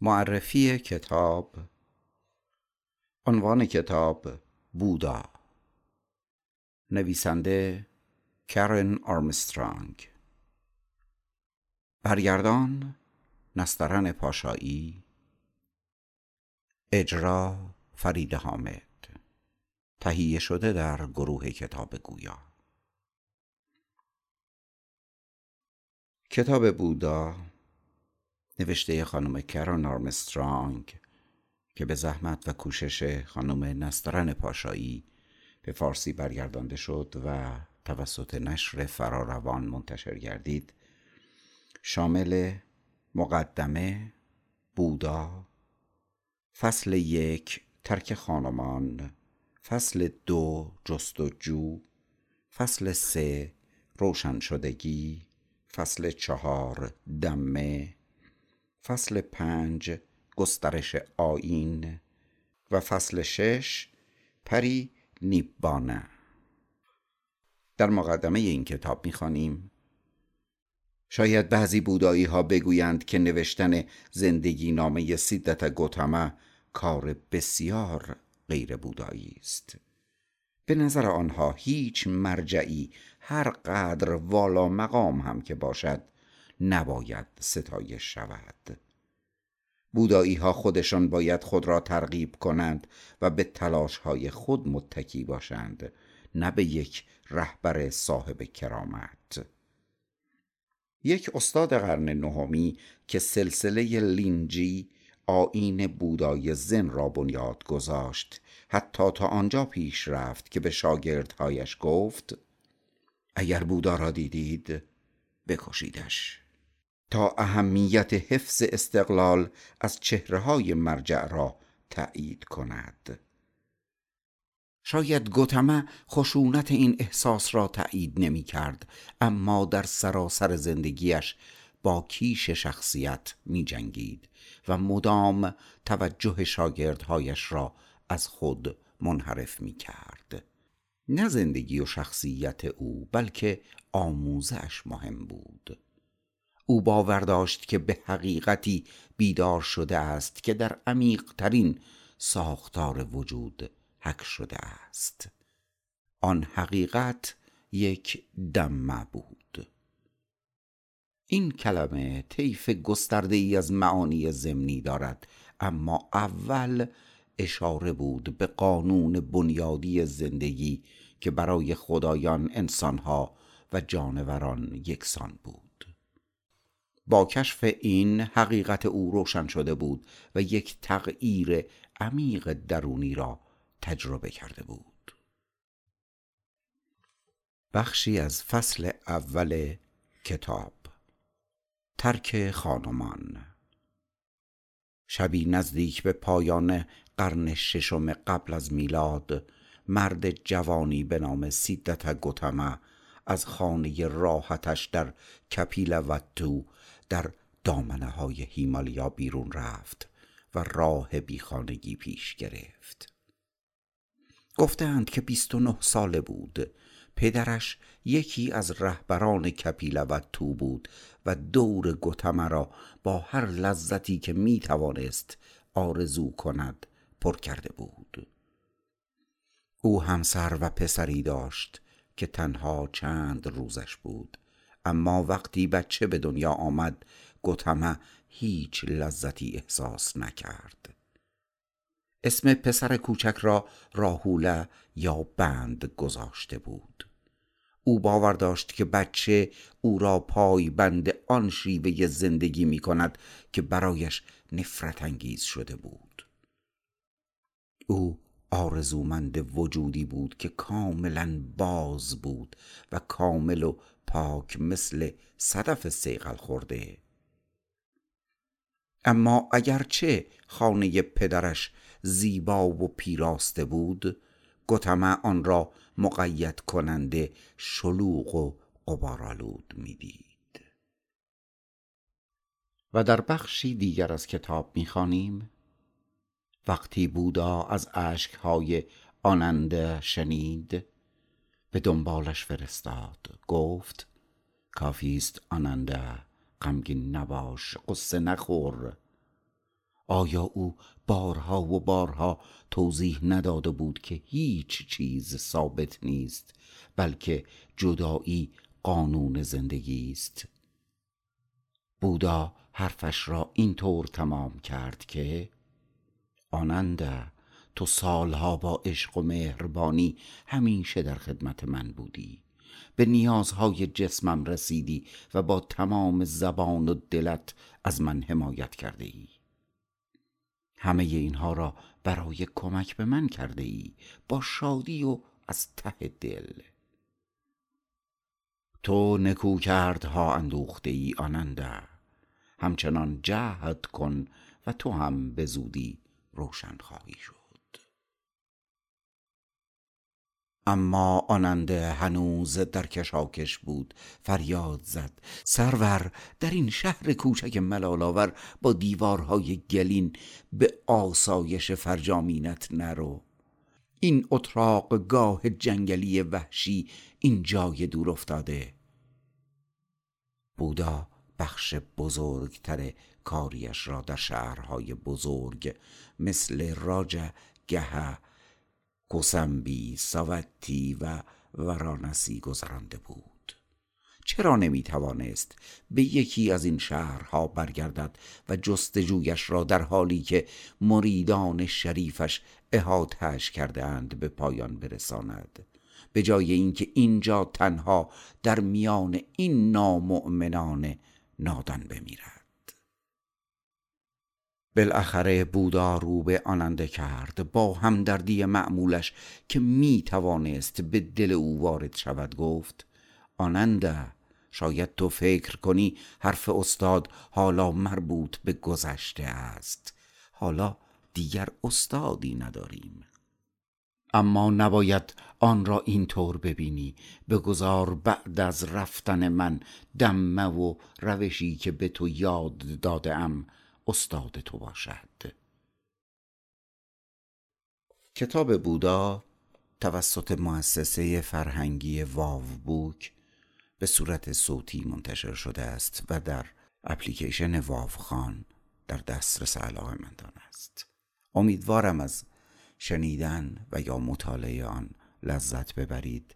معرفی کتاب. عنوان کتاب بودا. نویسنده کرن آرمسترانگ. برگردان نسترن پاشایی. اجرا فرید حامد. تهیه شده در گروه کتاب گویا. کتاب بودا نوشته خانم کران آرمسترانگ که به زحمت و کوشش خانم نسترن پاشایی به فارسی برگردانده شد و توسط نشر فراروان منتشر گردید. شامل مقدمه بودا فصل یک ترک خانمان فصل دو جستجو فصل سه روشن شدگی فصل چهار دمه فصل پنج گسترش آین و فصل شش پری نیبانه. در مقدمه این کتاب می‌خوانیم. شاید بعضی بودایی ها بگویند که نوشتن زندگی نامه سیدت گوتمه کار بسیار غیر بودایی است. به نظر آنها هیچ مرجعی هر قدر والا مقام هم که باشد نباید ستایش شود. بودایی ها خودشان باید خود را ترغیب کنند و به تلاش های خود متکی باشند نه به یک رهبر صاحب کرامت. یک استاد قرن نهمی که سلسله لینجی آین بودای زن را بنیاد گذاشت حتی تا آنجا پیش رفت که به شاگردهایش گفت اگر بودا را دیدید بکشیدش. تا اهمیت حفظ استقلال از چهره های مرجع را تأیید کند. شاید گوتمه خشونت این احساس را تأیید نمی کرد اما در سراسر زندگیش با کیش شخصیت می جنگید و مدام توجه شاگردهایش را از خود منحرف می کرد نه زندگی و شخصیت او بلکه آموزش مهم بود. او باور داشت که به حقیقتی بیدار شده است که در عمیق ترین ساختار وجود حک شده است. آن حقیقت یک دمه بود این کلمه طیف گسترده ای از معانی زمینی دارد اما اول اشاره بود به قانون بنیادی زندگی که برای خدایان انسانها و جانوران یکسان بود. با کشف این حقیقت او روشن شده بود و یک تغییر عمیق درونی را تجربه کرده بود. بخشی از فصل اول کتاب ترک خانمان. شبی نزدیک به پایان قرن ششم قبل از میلاد مرد جوانی به نام سیدت گوتمه از خانه راحتش در کپیلوتو در دامنه های هیمالیا بیرون رفت و راه بیخانگی پیش گرفت. گفتند که 29 ساله بود. پدرش یکی از رهبران تو بود و دور گوتمه را با هر لذتی که می توانست آرزو کند پر کرده بود. او همسر و پسری داشت که تنها چند روزش بود. اما وقتی بچه به دنیا آمد گوتمه هیچ لذتی احساس نکرد. اسم پسر کوچک را راهوله یا بند گذاشته بود. او باور داشت که بچه او را پای بند آن شیوه زندگی می کند که برایش نفرت انگیز شده بود. او آرزومند وجودی بود که کاملا باز بود و کامل و پاک مثل صدف سیغل خورده اما اگرچه خانه پدرش زیبا و پیراسته بود گتمه آن را مقید کننده شلوغ و قبارالود می‌دید. و در بخشی دیگر از کتاب می‌خوانیم وقتی بودا از اشکهای آننده شنید به دنبالش فرستاد. گفت کافیست آننده غمگین نباش قصه نخور. آیا او بارها و بارها توضیح نداده بود که هیچ چیز ثابت نیست بلکه جدایی قانون زندگی است؟ بودا حرفش را اینطور تمام کرد که آننده تو سالها با عشق و مهربانی همیشه در خدمت من بودی. به نیازهای جسمم رسیدی و با تمام زبان و دلت از من حمایت کرده ای. همه اینها را برای کمک به من کرده ای با شادی و از ته دل. تو نکو کردها اندوخته ای آننده. همچنان جهد کن و تو هم به زودی روشن خواهی شد. اما آننده هنوز در کشاکش بود فریاد زد. سرور در این شهر کوچک ملالاور با دیوارهای گلین به آسایش فرجامینت نرو. این اتراق گاه جنگلی وحشی این جای دور افتاده. بودا بخش بزرگتر کاریش را در شهرهای بزرگ مثل راجه گه کوسنبی ساوتی و ورانسی گذرانده بود. چرا نمی توانست به یکی از این شهرها برگردد و جستجویش را در حالی که مریدان شریفش احاتش کرده اند به پایان برساند؟ به جای اینکه اینجا تنها در میان این نامؤمنان نادان بمیرد. بالاخره بودا رو به آننده کرد با همدردی معمولش که می توانست به دل او وارد شود گفت آننده شاید تو فکر کنی حرف استاد حالا مربوط به گذشته است. حالا دیگر استادی نداریم. اما نباید آن را اینطور ببینی. بگذار بعد از رفتن من دمه و روشی که به تو یاد دادم استاد تو باشد. کتاب بودا توسط مؤسسه فرهنگی واو بوک به صورت صوتی منتشر شده است و در اپلیکیشن واو خان در دسترس علاقمندان است. امیدوارم از شنیدن و یا مطالعه آن لذت ببرید.